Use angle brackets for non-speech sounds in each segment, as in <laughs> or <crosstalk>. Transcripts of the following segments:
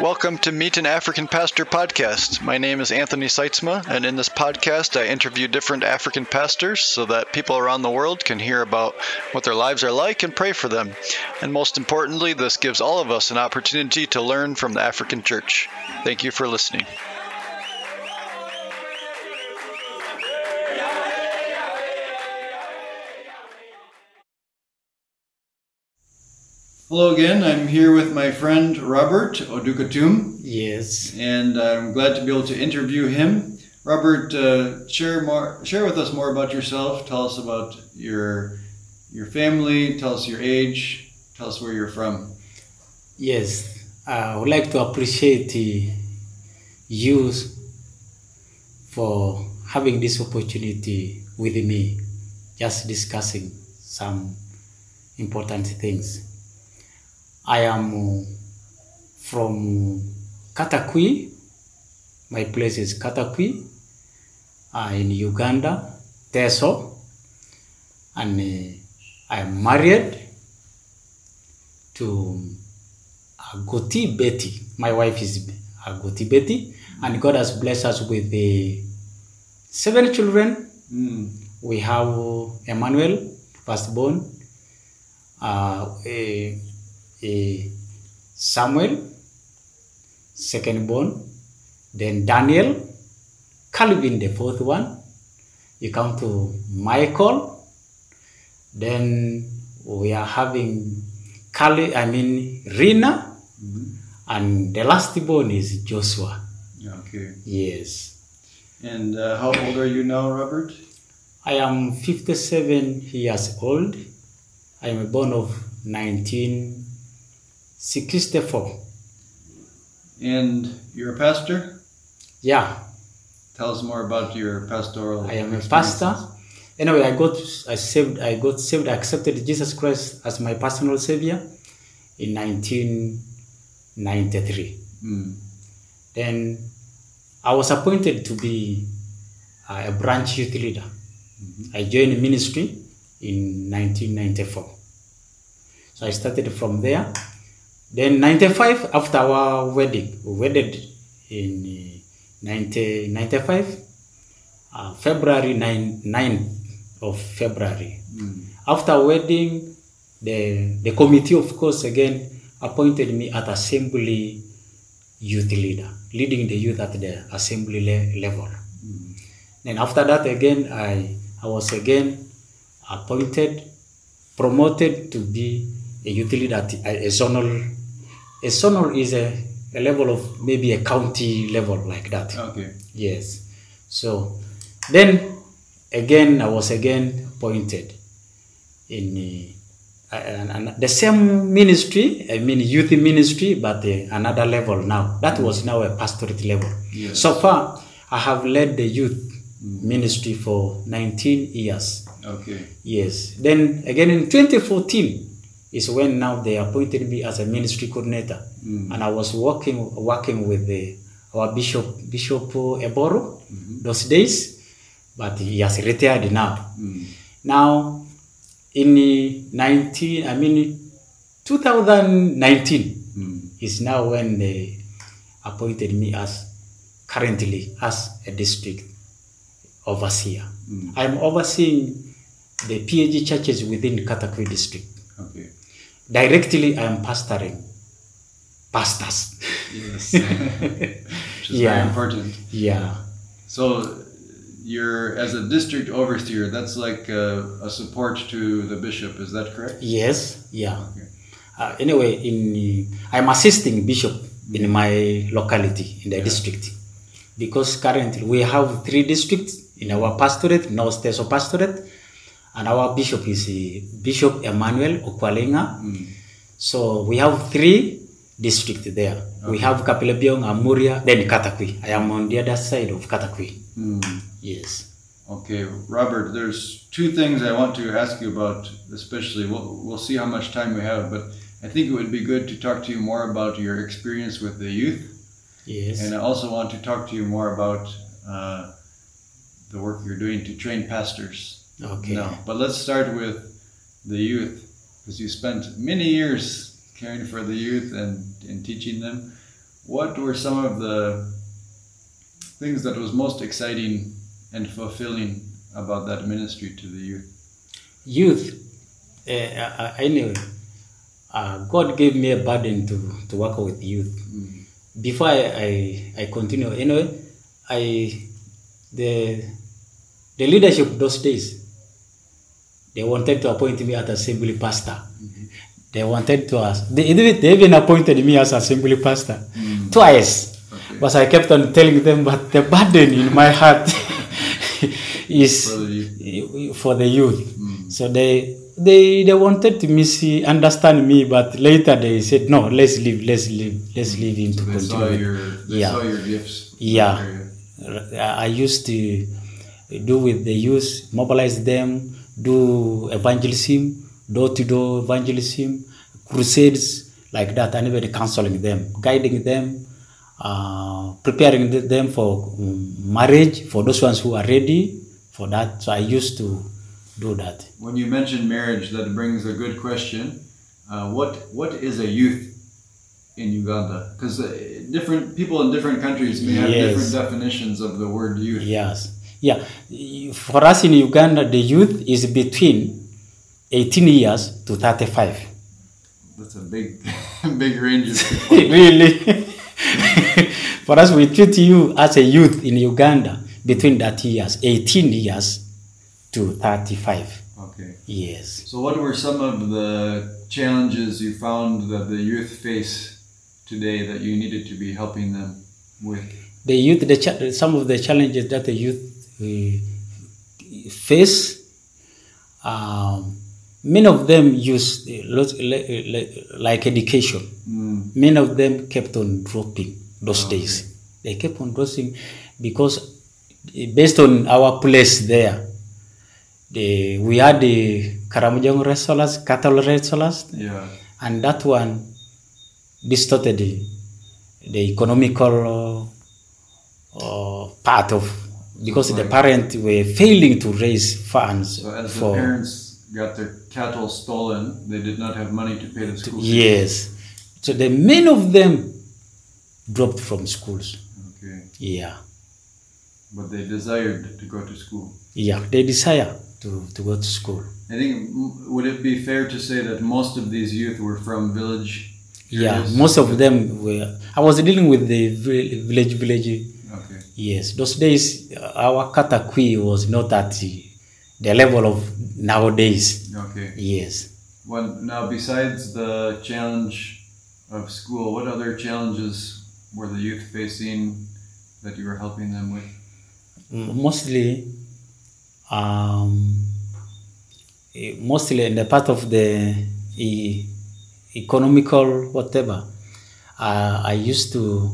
Welcome to Meet an African Pastor podcast. My name is Anthony Seitzma, and in this podcast, I interview different African pastors so that people around the world can hear about what their lives are like and pray for them. And most importantly, this gives all of us an opportunity to learn from the African church. Thank you for listening. Hello again. I'm here with my friend Robert Odukatum, Yes. and I'm glad to be able to interview him. Robert, uh, share more, share with us more about yourself. Tell us about your your family. Tell us your age. Tell us where you're from. Yes. I would like to appreciate you for having this opportunity with me, just discussing some important things. I am uh, from Katakwi. My place is Katakwi uh, in Uganda, Teso. And uh, I am married to Agoti Betty. My wife is Agoti Betty. And God has blessed us with uh, seven children. Mm. We have Emmanuel, firstborn, uh, a, a Samuel, born, then Daniel, Calvin, the fourth one. You come to Michael, then we are having Cali, I mean Rina, and the last born is Joshua. Okay. Yes. And uh, how old are you now, Robert? I am 57 years old. I am born of 1964. And you're a pastor. Yeah, Tell us more about your pastoral. I am a pastor. Anyway, I got I saved I got saved. I accepted Jesus Christ as my personal savior in 1993. Mm. Then I was appointed to be uh, a branch youth leader. I joined ministry in 1994. So I started from there. Then 95 after our wedding, we wedded in uh, 1995, uh, February 9, 9 of February. After wedding, the, the committee, of course, again appointed me at assembly youth leader, leading the youth at the assembly le- level. Then after that, again, I, I was again appointed, promoted to be a youth leader at a, a zonal. A zonal is a, a level of maybe a county level like that. Okay. Yes. So then again, I was again appointed in uh, an- an- the same ministry, I mean youth ministry, but uh, another level now. That was now a pastorate level. Yes. So far, I have led the youth ministry for 19 years. Okay. Yes. Then again in 2014 is when now they appointed me as a ministry coordinator, mm-hmm. and I was working working with the, our bishop Bishop Eboro mm-hmm. those days, but he has retired now. Mm-hmm. Now in 19, I mean 2019 is now when they appointed me as currently as a district overseer. I'm overseeing the PAG churches within Katakwi district. Okay. Directly, I am pastoring pastors. Yes. Which is very <laughs> Yeah. important. yeah. So you're as a district overseer. That's like a, a support to the bishop. Is that correct? Yes. Yeah. Okay. Uh, anyway, in I'm assisting bishop in my locality in the district because currently we have three districts in our pastorate, North Teso pastorate, and our bishop is Bishop Emmanuel Okwalenga. So we have three districts there. We have Kapelebyong, Amuria, then Katakwi. I am on the other side of Katakwi. Yes. Okay, Robert. There's two things I want to ask you about, especially. We'll, we'll see how much time we have, but I think it would be good to talk to you more about your experience with the youth, Yes. and I also want to talk to you more about uh, the work you're doing to train pastors. Okay. No, but let's start with the youth, because you spent many years caring for the youth and, and teaching them. what were some of the things that was most exciting and fulfilling about that ministry to the youth? Youth, uh, uh, anyway, uh, God gave me a burden to, to work with youth. Mm. Before I, I, I continue, anyway, I the the leadership those days they wanted to appoint me as assembly pastor. They wanted to ask. They, even- they even appointed me as assembly pastor Mm. twice. Okay. But I kept on telling them, but the burden in my heart <laughs> is For the youth. for the youth. Mm. So they they they wanted to misunderstand me, but later they said, no, let's leave, let's leave, let's leave him to They saw continue. your they Yeah. saw your gifts. Yeah. I used to do with the youth, mobilize them, do evangelism, door to door evangelism, crusades like that, even counseling them, guiding them, uh, preparing them for um, marriage for those ones who are ready for that. So I used to do that. When you mention marriage, that brings a good question. Uh, what what is a youth in Uganda? Because uh, different people in different countries may have Yes. different definitions of the word youth. Yes. Yeah. For us in Uganda, the youth is between 18 years to 35. That's a big <laughs> big range <laughs> really. <laughs> For us, we treat you as a youth in Uganda between that years, 18 years to 35 Okay. Yes. So, what were some of the challenges you found that the youth face today that you needed to be helping them with? The youth, the some of the challenges that the youth face, um, many of them use lots, li- li- like education. Mm. many of them kept on dropping those Okay. days. They kept on dropping because based on our place there, the, we had the Karamojong wrestlers, cattle wrestlers, Yeah. and that one distorted the, the economical uh, part of because the parents were failing to raise funds So, as the parents got their cattle stolen, they did not have money to pay the school. fees. yes. So the many of them dropped from schools. Okay. Yeah, But they desired to go to school. yeah, they desire to, to go to school. I think, would it be fair to say that most of these youth were from village? Yeah, areas? most of them were. I was dealing with the vi- village, village. Yes, those days uh, our Katakwi was not at the, the level of nowadays. Okay. Yes. Well, now, besides the challenge of school, what other challenges were the youth facing that you were helping them with? Mostly, um, eh, mostly in the part of the e- economical whatever, uh, I used to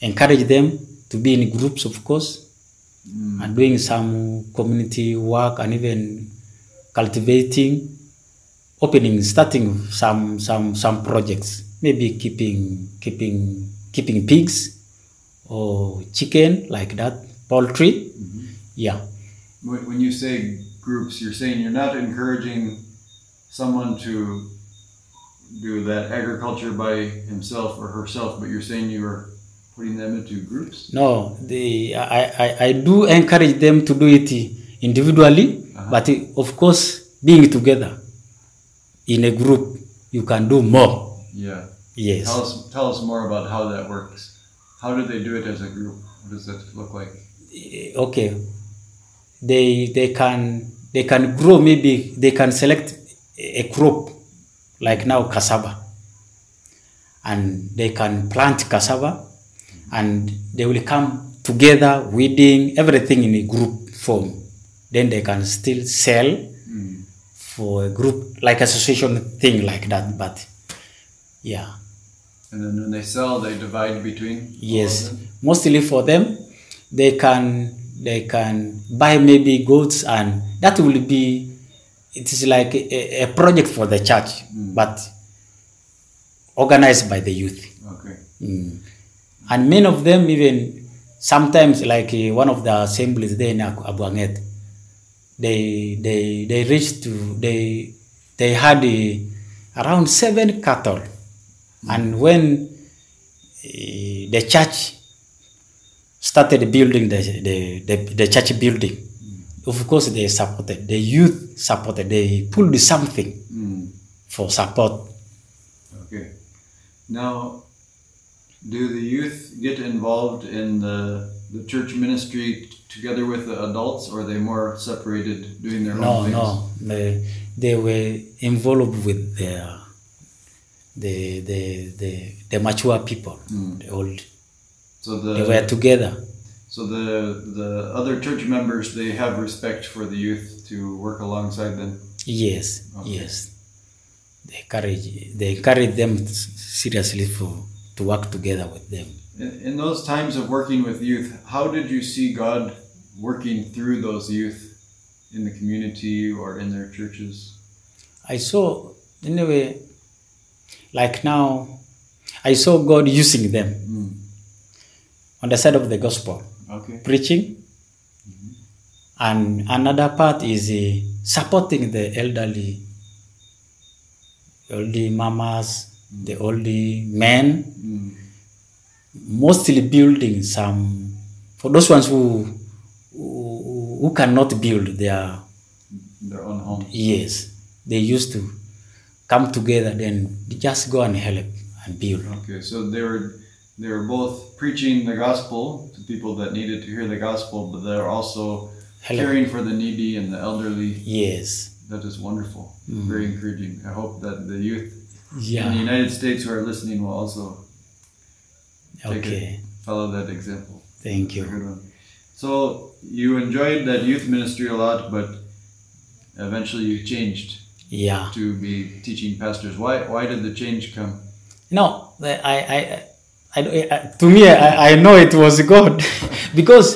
encourage them to be in groups, of course, Mm. and doing some community work and even cultivating, opening, starting some some some projects. Maybe keeping keeping keeping pigs or chicken like that, poultry. Yeah. When when you say groups, you're saying you're not encouraging someone to do that agriculture by himself or herself, but you're saying you are putting them into groups? No, the I, I, I do encourage them to do it individually, Uh-huh. but of course, being together in a group, you can do more. Yeah. Yes. Tell us, tell us more about how that works. How do they do it as a group? What does that look like? Eh, okay they they can they can grow maybe they can select a crop like now cassava and they can plant cassava and they will come together weeding everything in a group form then they can still sell Mm. for a group like association thing like that but yeah And then when they sell, they divide between. Yes, mostly for them, they can they can buy maybe goats, and that will be it is like a, a project for the church, Mm. but organized by the youth. Okay. Mm. And many of them even sometimes like uh, one of the assemblies there in Abuanget, they they they reached to they they had uh, around seven cattle, and when eh, the church started building the, the, the, the church building. Of course, they supported, the youth supported, they pulled something Mm. for support. Okay. Now, do the youth get involved in the, the church ministry t- together with the adults, or are they more separated, doing their No, own things? no, no, they, they were involved with their, the, the, the, the mature people, Mm. the old. So the, They were together. so the the other church members they have respect for the youth to work alongside them. Yes, Okay. yes. They encourage, they encourage them seriously for, to work together with them. In, in those times of working with youth, how did you see God working through those youth in the community or in their churches? I saw, anyway, like now, I saw God using them Mm. on the side of the gospel, Okay. preaching, and another part is uh, supporting the elderly, elderly mamas, the elderly men, Mm. mostly building some, for those ones who, who, who cannot build their Their own homes. Yes, they used to come together, then just go and help and build. Okay, so they were they were both preaching the gospel to people that needed to hear the gospel, but they're also Help. caring for the needy and the elderly. Yes. That is wonderful. Mm. Very encouraging. I hope that the youth in the Yeah. United States who are listening will also Okay. follow that example. Thank A you. So you enjoyed that youth ministry a lot, but eventually you changed Yeah. to be teaching pastors. Why? Why did the change come? No, I, I, I, I, I to me, I, I know it was God, <laughs> because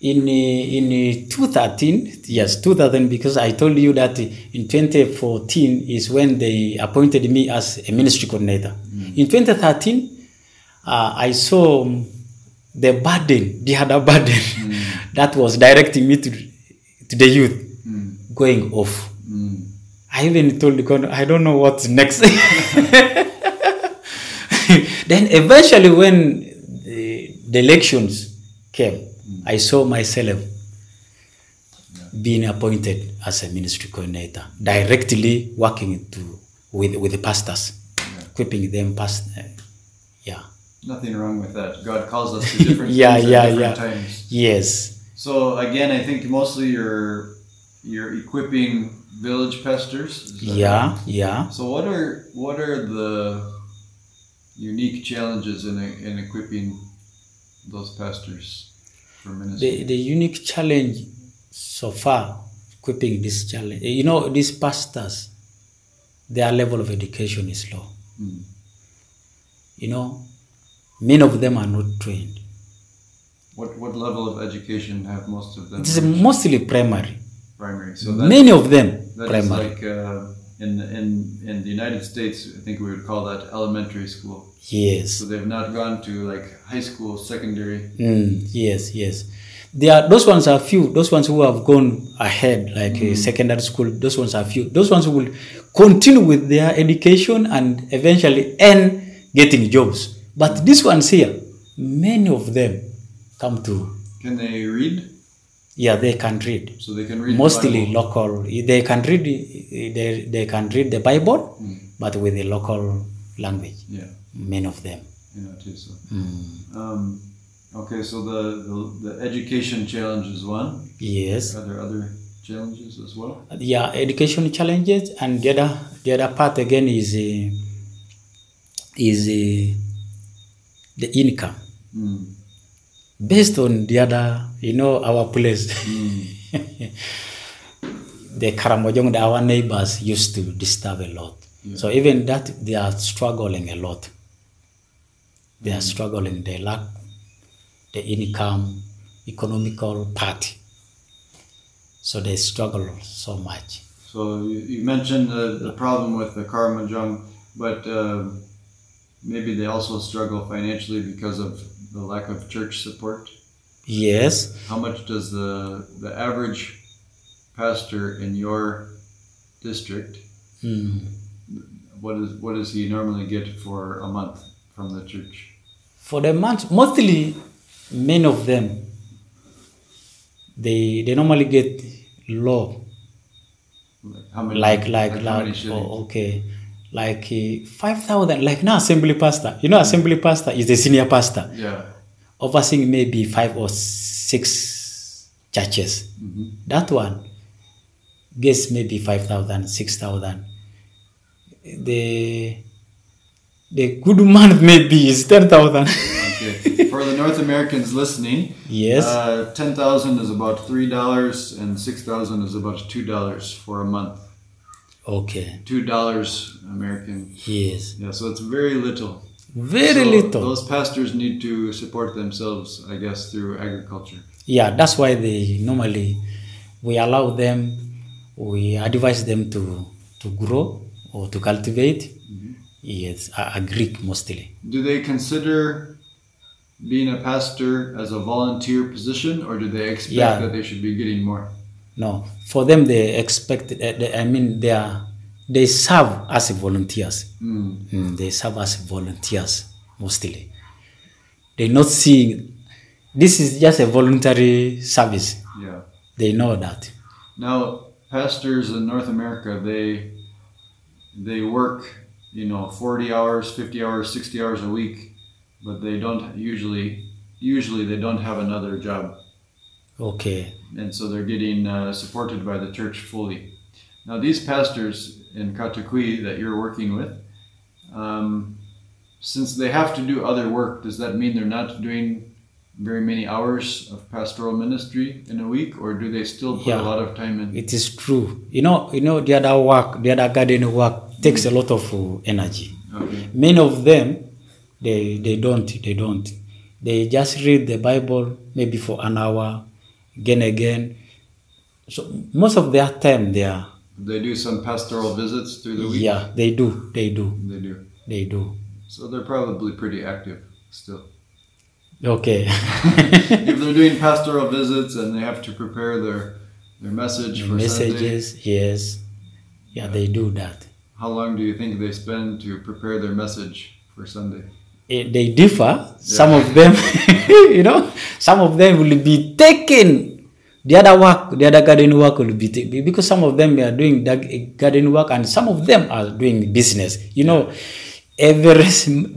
in uh, in uh, 2013, yes, 2000, because I told you that in 2014 is when they appointed me as a ministry coordinator. In 2013, uh, I saw the burden, the other burden <laughs> that was directing me to to the youth Mm. going off. Mm. I even told God, I don't know what's next. <laughs> then eventually, when the, the elections came, I saw myself being appointed as a ministry coordinator, directly working to with with the pastors, equipping them past. Uh, yeah. Nothing wrong with that. God calls us to different <laughs> Yeah, yeah, different yeah. times. Yes. So again, I think mostly you're you're equipping village pastors. Yeah. right? Yeah. So what are what are the unique challenges in in equipping those pastors? The the unique challenge so far, equipping this challenge. You know, these pastors, their level of education is low. Mm. You know, many of them are not trained. What what level of education have most of them? It is mostly primary. primary. So that, Many of them that is primary. like uh, in in in the United States, I think we would call that elementary school. yes. So they've not gone to like high school, secondary. Mm, yes, yes. There are those ones are few. Those ones who have gone ahead, like uh, secondary school. Those ones are few. Those ones who will continue with their education and eventually end getting jobs. But these ones here, many of them come to Can they read? Yeah they can read. So they can read. Mostly Bible. local. They can read. They, they can read the Bible, Mm. but with the local language. Yeah, Many of them. know too. So. Mm. Um, okay, so the, the the education challenge is one. Yes. Are there other challenges as well? yeah education challenges and the other the other part again is uh, is uh, the income Mm. based on the other you know our place. Mm. <laughs> the karamojong our neighbors used to disturb a lot. Yeah. so even that they are struggling a lot. They are struggling. They lack the income economical part. So they struggle so much. So you, you mentioned the, the problem with the Karamojong, but uh, maybe they also struggle financially because of the lack of church support. Yes How much does the the average pastor in your district Hmm. what is what does he normally get for a month from the church? For the month, mostly, many of them, they they normally get low, Like how many? like like many like oh, okay, like uh, five thousand. Like now, assembly pastor. You know, assembly pastor is the senior pastor, Yeah. Overseeing maybe five or six churches. Mhm. That one gets maybe 5,000, 6,000. The the good <laughs> month maybe is 10,000. Okay. For the North Americans listening, yes. uh, ten thousand is about three dollars, and six thousand is about two dollars for a month. okay. Two dollars American. Yes. Yeah, so it's very little. Very So little. Those pastors need to support themselves, I guess, through agriculture. Yeah, that's why they normally we allow them, we advise them to to grow or to cultivate. Yes, a, Greek mostly. Do they consider being a pastor as a volunteer position, or do they expect Yeah. that they should be getting more? No, for them they expect. Uh, I mean, they are they serve as volunteers. Mm. Mm, they serve as volunteers mostly. They're not seeing this is just a voluntary service. Yeah. They know that. Now, pastors in North America, they they work, you know, forty hours, fifty hours, sixty hours a week, but they don't usually usually they don't have another job, Okay. and so they're getting uh, supported by the church fully. Now, these pastors in Katakwi that you're working with, um, since they have to do other work, does that mean they're not doing very many hours of pastoral ministry in a week, or do they still put Yeah. a lot of time in? It is true. You know, you know the other work, the other garden work takes a lot of uh, energy. Okay. Many of them, they they don't, they don't. They just read the Bible maybe for an hour, again again. So most of their time they are They do some pastoral visits through the week. yeah, they do, they do, They do. they do. So they're probably pretty active still. Okay. <laughs> if they're doing pastoral visits and they have to prepare their their message for Sunday, Messages, yes. Yeah, they do that. how long do you think they spend to prepare their message for Sunday? Eh, they differ. Some of them, <laughs> you know, some of them will be taken. The other work, the other garden work will be because some of them are doing that garden work and some of them are doing business. You know, every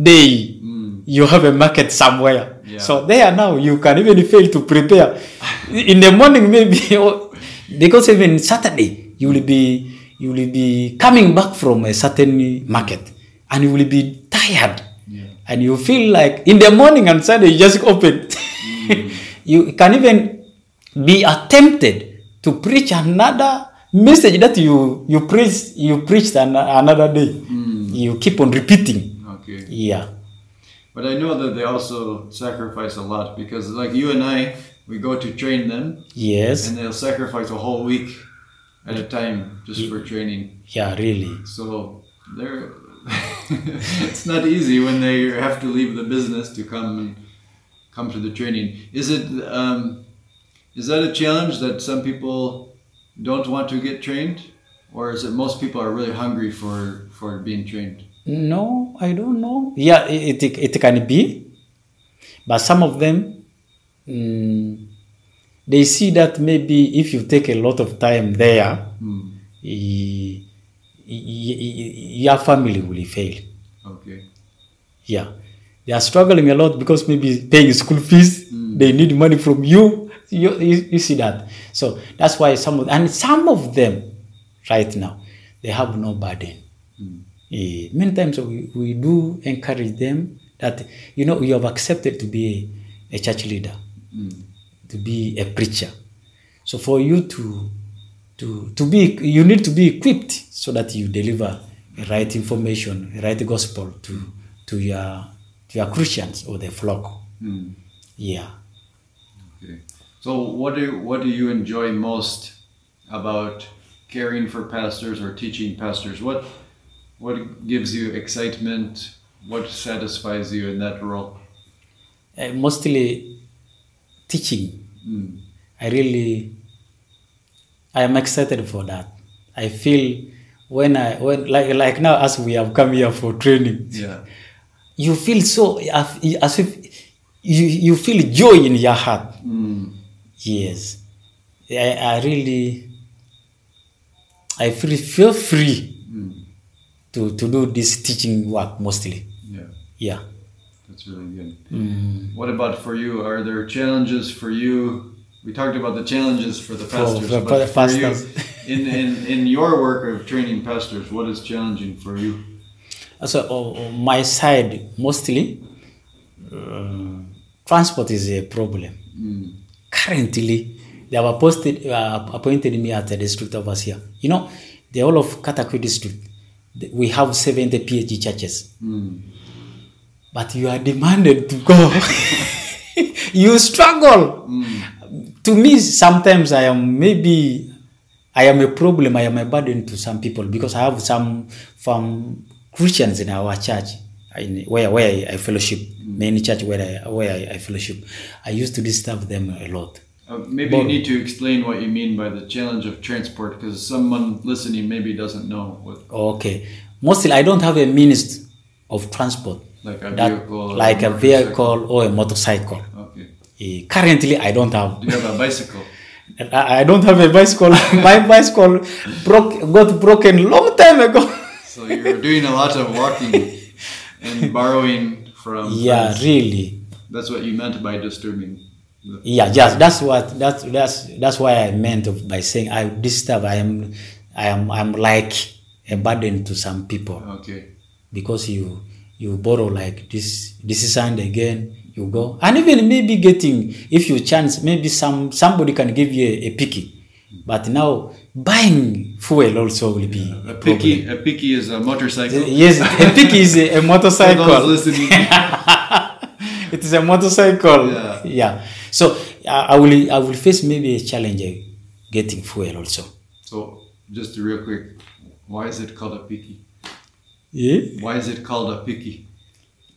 day Mm. you have a market somewhere. Yeah. So there now you can even fail to prepare. In the morning maybe, <laughs> because even Saturday you will be you will be coming back from a certain market and you will be tired Yeah. and you feel like in the morning and Sunday you just open. <laughs> you can even be attempted to preach another message that you you preach you preached an, another day. You keep on repeating. Okay. Yeah. But I know that they also sacrifice a lot because, like you and I, we go to train them, Yes. and they'll sacrifice a whole week at a time just for training. Yeah. Really. So they're <laughs> it's not easy when they have to leave the business to come and come to the training. Is it um, is that a challenge that some people don't want to get trained, or is it most people are really hungry for for being trained? No, I don't know. Yeah, it, it, it can be, but some of them, mm, they see that maybe if you take a lot of time there, y- y- y- your family will fail. Okay. Yeah, they are struggling a lot because maybe paying school fees, they need money from you. You, you. you see that. So that's why some of and some of them, right now, they have no burden. Eh, many times we, we do encourage them that you know you have accepted to be a, a church leader, to be a preacher. So for you to to to be you need to be equipped so that you deliver the right information, the right gospel to to your to your Christians or the flock. Hmm. Yeah. Okay. So what do what do you enjoy most about caring for pastors or teaching pastors? What what gives you excitement? What satisfies you in that role? Uh, mostly teaching. Mm. I really I am excited for that. I feel when I when like like now as we have come here for training, Yeah. you feel so as as if you, you feel joy in your heart. Mm. Yes, I, I really, I feel feel free Mm. to, to do this teaching work mostly. Yeah, Yeah. that's really good. Mm. What about for you? Are there challenges for you? We talked about the challenges for the pastors, for- but for for you, <laughs> in, in, in your work of training pastors, what is challenging for you? So on my side, mostly, uh, transport is a problem. Mm. Currently, they have posted, uh, appointed me as a district of overseer. You know, the whole of Katakwi district, we have 70 PAG churches, Mm. but you are demanded to go. <laughs> you struggle. Mm. To me, sometimes I am maybe I am a problem. I am a burden to some people because I have some from Christians in our church, where where I, I fellowship, many church where I where I, I fellowship. I used to disturb them a lot. Uh, maybe Bon. you need to explain what you mean by the challenge of transport because someone listening maybe doesn't know what, Okay, mostly I don't have a means of transport like a that vehicle. or like a motorcycle. vehicle or a motorcycle. Okay. Eh, currently, I don't have. Do you have a bicycle? <laughs> I I don't have a bicycle. <laughs> My bicycle broke got broken long time ago. So you're doing a lot of walking <laughs> and borrowing from. yeah, friends. really. That's what you meant by disturbing. Yeah, just that's what that's that's that's why I meant by saying I disturb. I am I am I'm like a burden to some people okay. because you you borrow like this this is and again you go and even maybe getting if you chance maybe some somebody can give you a, a piki, but now buying fuel also will be A a piki, a piki is a motorcycle. Yes, <laughs> a piki is a, a motorcycle. <laughs> it is a motorcycle. Yeah. Yeah. So I I will I will face maybe a challenge uh, getting fuel also. so just real quick, why is it called a piki? Yeah. Why is it called a piki?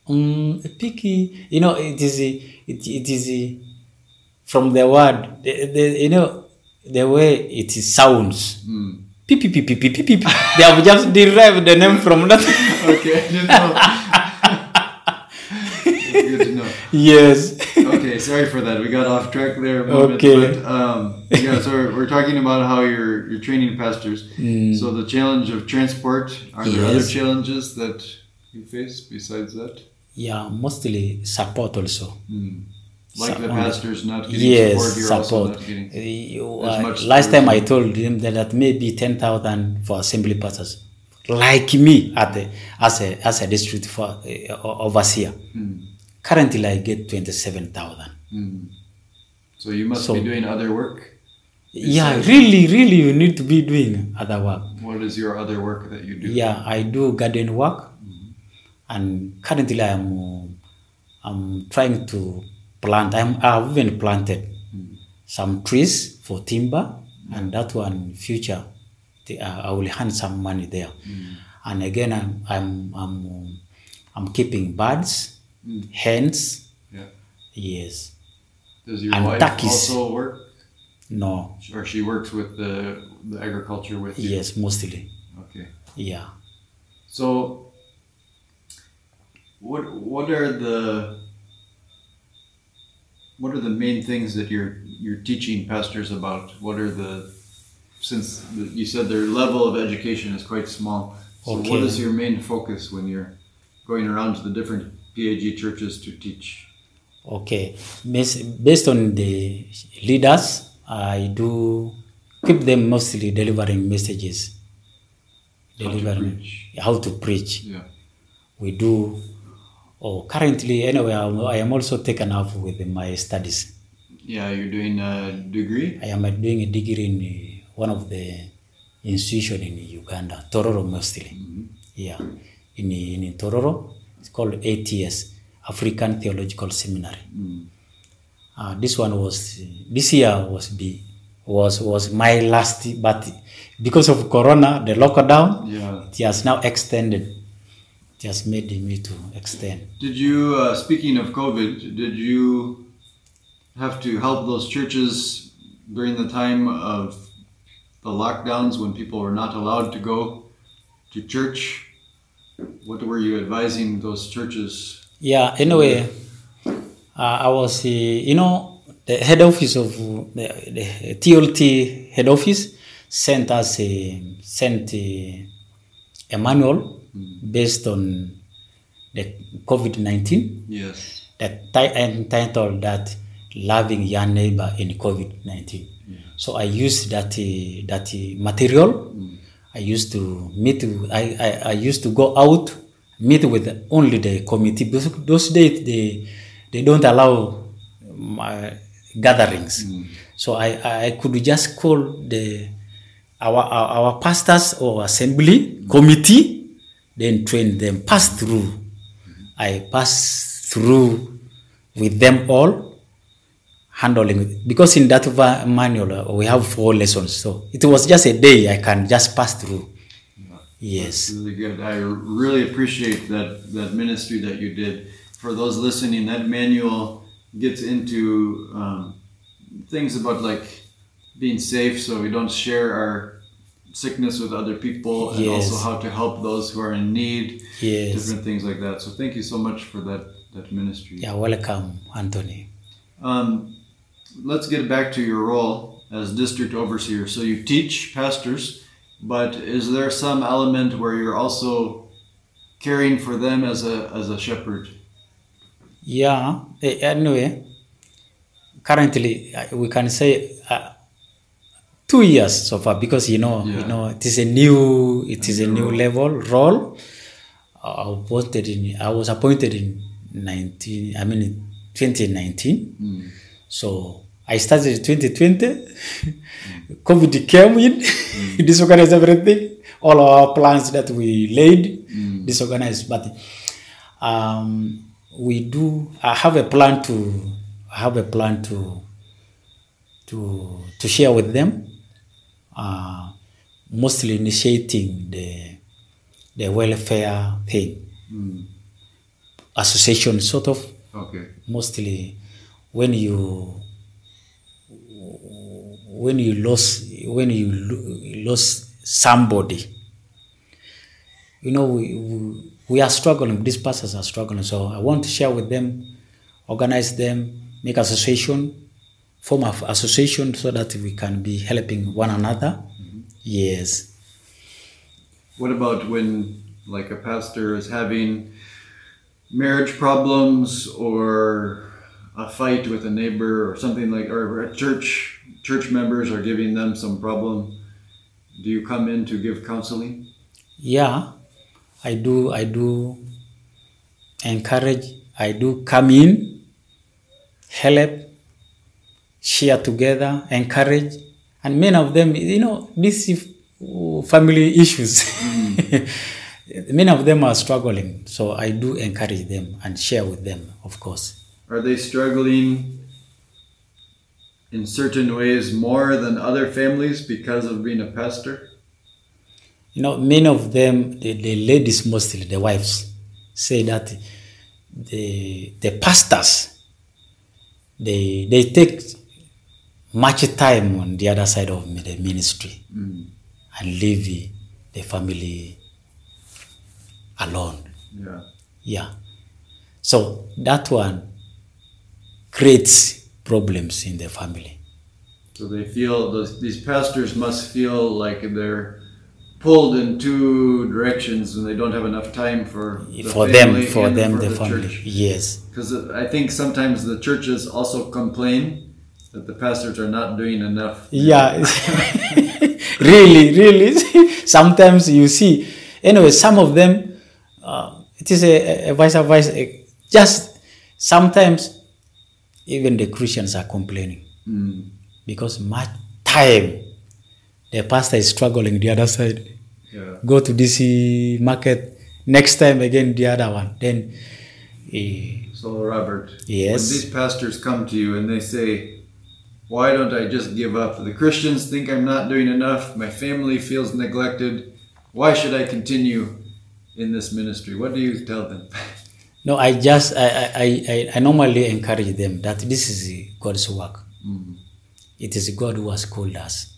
Um, a piki, you know, it is a, it, it is a, from the word, the, the, you know, the way it sounds. Hmm. Pee pee pee pee pee pee pee. pee. They have just derived the name from that. <laughs> Okay, I didn't know. Good to know. yes. Okay, sorry for that. We got off track there a moment. Okay. But, um, yeah, so we're, we're talking about how you're you're training pastors. So the challenge of transport. Are there other challenges that you face besides that? Yeah, mostly support also. Hmm. Like the pastors not getting yes, support, support. Uh, you, uh, last time I told him that, that maybe ten thousand for assembly pastors, like me at the, as a as a district for uh, overseer. Hmm. Currently, I get twenty seven thousand. Hmm. So you must So- be doing other work. Yeah, really, really, you need to be doing other work. What is your other work that you do? Yeah, I do garden work, and currently I'm I'm trying to plant. I'm I've even planted some trees for timber, and that one in future the, uh, I will hand some money there. And again, I'm I'm I'm, I'm keeping birds, Mm. hens. Yeah. Yes, Does your And wife turkeys. also work, no, or she works with the the agriculture with you? yes, mostly. Okay. Yeah. So, what what are the what are the main things that you're you're teaching pastors about? What are the since the, you said their level of education is quite small. So, what Okay. is your main focus when you're going around to the different PAG churches to teach? Okay, based, based on the leaders, I do keep them mostly delivering messages. How to Delivering preach. how to preach. Yeah. We do. Oh, currently, anyway, I'm, I am also taken up with my studies. Yeah, you're doing a degree. I am doing a degree in uh, one of the institution in Uganda, Tororo mostly. Yeah, in, in Tororo, it's called ATS, African Theological Seminary. Mm. Uh, this one was this year was be was was my last, but because of Corona, the lockdown, Yeah. it has now extended. Has made me to extend. Did you, uh, speaking of COVID, did you have to help those churches during the time of the lockdowns when people were not allowed to go to church? what were you advising those churches? Yeah, anyway, uh, I was, uh, you know, the head office of uh, the, the TLT head office sent us a, sent a, a manual based on the COVID 19 Yes. that ti- entitled that loving your neighbor in COVID 19. So I used that uh, that uh, material. I used to meet. I, I I used to go out meet with only the committee. Because those days they they don't allow uh, gatherings. So I I could just call the our our, our pastors or assembly committee, then train them pass through. I pass through with them all handling because in that manual uh, we have four lessons so it was just a day i can just pass through yes Really good. I really appreciate that that ministry that you did. For those listening, that manual gets into um, things about like being safe, so we don't share our sickness with other people, and also how to help those who are in need. yes Different things like that. So thank you so much for that that ministry. yeah welcome anthony Um, let's get back to your role as district overseer. So you teach pastors, but is there some element where you're also caring for them as a as a shepherd? yeah eh, anyway currently uh, we can say uh, two years so far because you know you know it is a new it is a new level role. I was appointed in I was appointed in 19 I mean in 2019 so I started in 2020 <laughs> COVID came in. <laughs> Disorganized everything. All our plans that we laid disorganized. But um, we do I have a plan to I have a plan to to to share with them uh, mostly initiating the the welfare thing. Association sort of. Okay. mostly when you when you lose when you lo- lose somebody. You know we, we we are struggling these pastors are struggling. So i want to share with them organize them make association form of association so that we can be helping one another yes What about when like a pastor is having marriage problems or a fight with a neighbor or something like or a church church members are giving them some problem? Do you come in to give counseling? yeah i do i do encourage i do come in help share together encourage. And many of them you know these family issues <laughs> many of them are struggling. So i do encourage them and share with them of course. Are they struggling in certain ways more than other families because of being a pastor? You know, many of them, the, the ladies mostly, the wives, say that the the pastors they they take much time on the other side of the ministry mm. and leave the, the family alone. Yeah. Yeah. So that one creates problems in the family. So they feel those, these pastors must feel like they're pulled in two directions and they don't have enough time for the for them, for them, for the, family. church. Yes. Because I think sometimes the churches also complain that the pastors are not doing enough. Yeah, <laughs> really, really. <laughs> Sometimes you see. Anyway, some of them, uh, it is a, a vice versa. Just sometimes, even the Christians are complaining Mm. because much time the pastor is struggling the other side. Yeah. Go to uh, market next time again the other one. Then, eh, So Robert, Yes. when these pastors come to you and they say, "Why don't I just give up? The Christians think I'm not doing enough. My family feels neglected. Why should I continue in this ministry?" What do you tell them? <laughs> no, I just I, I, I, I normally encourage them that this is God's work. Mm-hmm. It is God who has called us.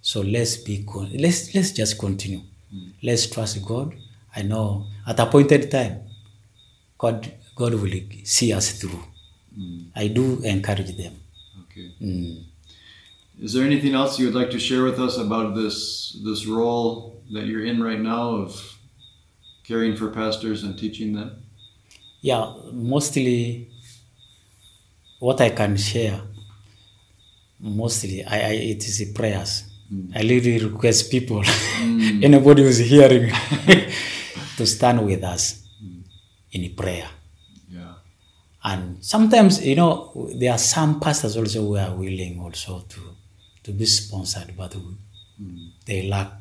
So let's be con- let's let's just continue. Mm-hmm. Let's trust God I know at appointed time, God, God will see us through. Mm-hmm. I do encourage them. Okay. Mm. Is there anything else you would like to share with us about this this role that you're in right now of caring for pastors and teaching them? Yeah, mostly what I can share, mostly I, I it is prayers. Mm. I really request people, mm. <laughs> anybody who's hearing, <laughs> to stand with us mm. in prayer. And sometimes, you know, there are some pastors also who are willing also to, to be sponsored, but who- they lack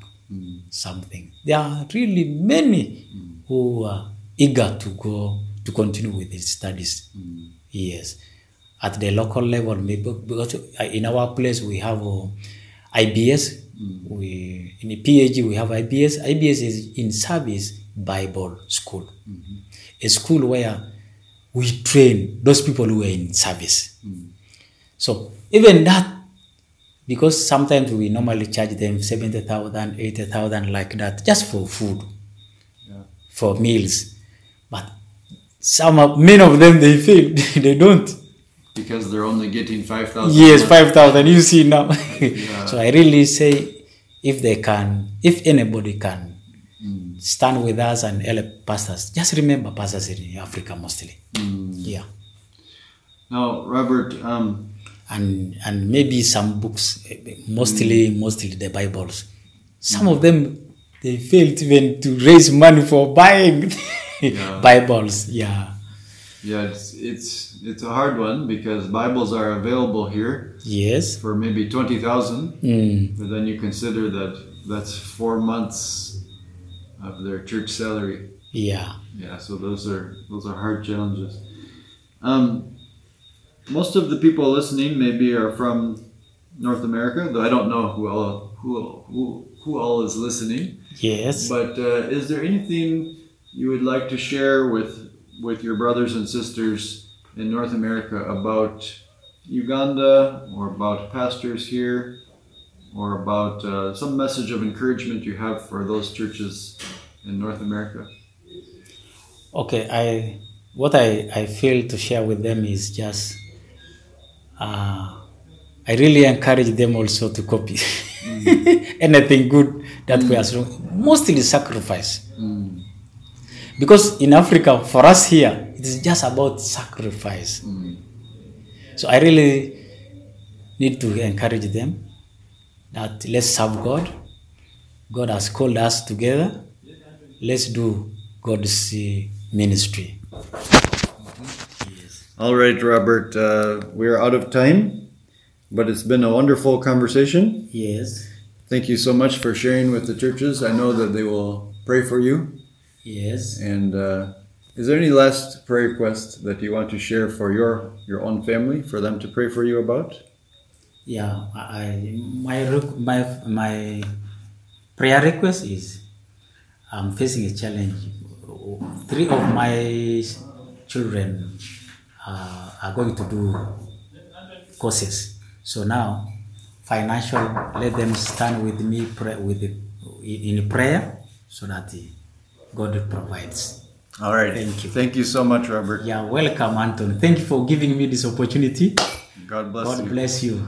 something. There are really many who are eager to go to continue with these studies. Yes. At the local level, maybe because in our place we have uh, IBS. We in the PAG we have IBS. IBS is in service Bible school, a school where we train those people who are in service. So even that, because sometimes we normally charge them 70,000, 80,000 like that, just for food, Yeah. for meals. But some of, many of them, they fail, <laughs> they don't. Because they're only getting five thousand. Yes, 5,000, you see now. Yeah. <laughs> so I really say, if they can, if anybody can stand with us and help pastors, just remember pastors in Africa mostly. Yeah. Now, Robert, um, and and maybe some books, mostly mostly the Bibles. Some of them they failed even to raise money for buying <laughs> Yeah. Bibles. Yeah. yeah, it's, it's it's a hard one because Bibles are available here Yes. for maybe twenty thousand, Mm. but then you consider that that's four months of their church salary. Yeah. Yeah, so those are those are hard challenges. Um, most of the people listening maybe are from North America, though I don't know who all who who, who all is listening. Yes. But uh, is there anything you would like to share with with your brothers and sisters in North America about Uganda or about pastors here or about uh, some message of encouragement you have for those churches in North America? Okay. I what I I feel to share with them is just. Uh, I really encourage them also to copy <laughs> anything good that we are doing. Mostly sacrifice. Because in Africa, for us here, it is just about sacrifice. So I really need to encourage them that let's serve God. God has called us together. Let's do God's uh, ministry. All right, Robert, uh, we're out of time, but it's been a wonderful conversation. Yes, Thank you so much for sharing with the churches. I know that they will pray for you. yes. And uh, is there any last prayer request that you want to share for your your own family, for them to pray for you about? Yeah, I my req- my my prayer request is I'm facing a challenge. Three of my children uh, are going to do courses. So now, financial, let them stand with me pray, with the, in prayer so that God provides. All right. Thank you. Thank you so much, Robert. Yeah, welcome, Anton. Thank you for giving me this opportunity. God bless God you. bless you.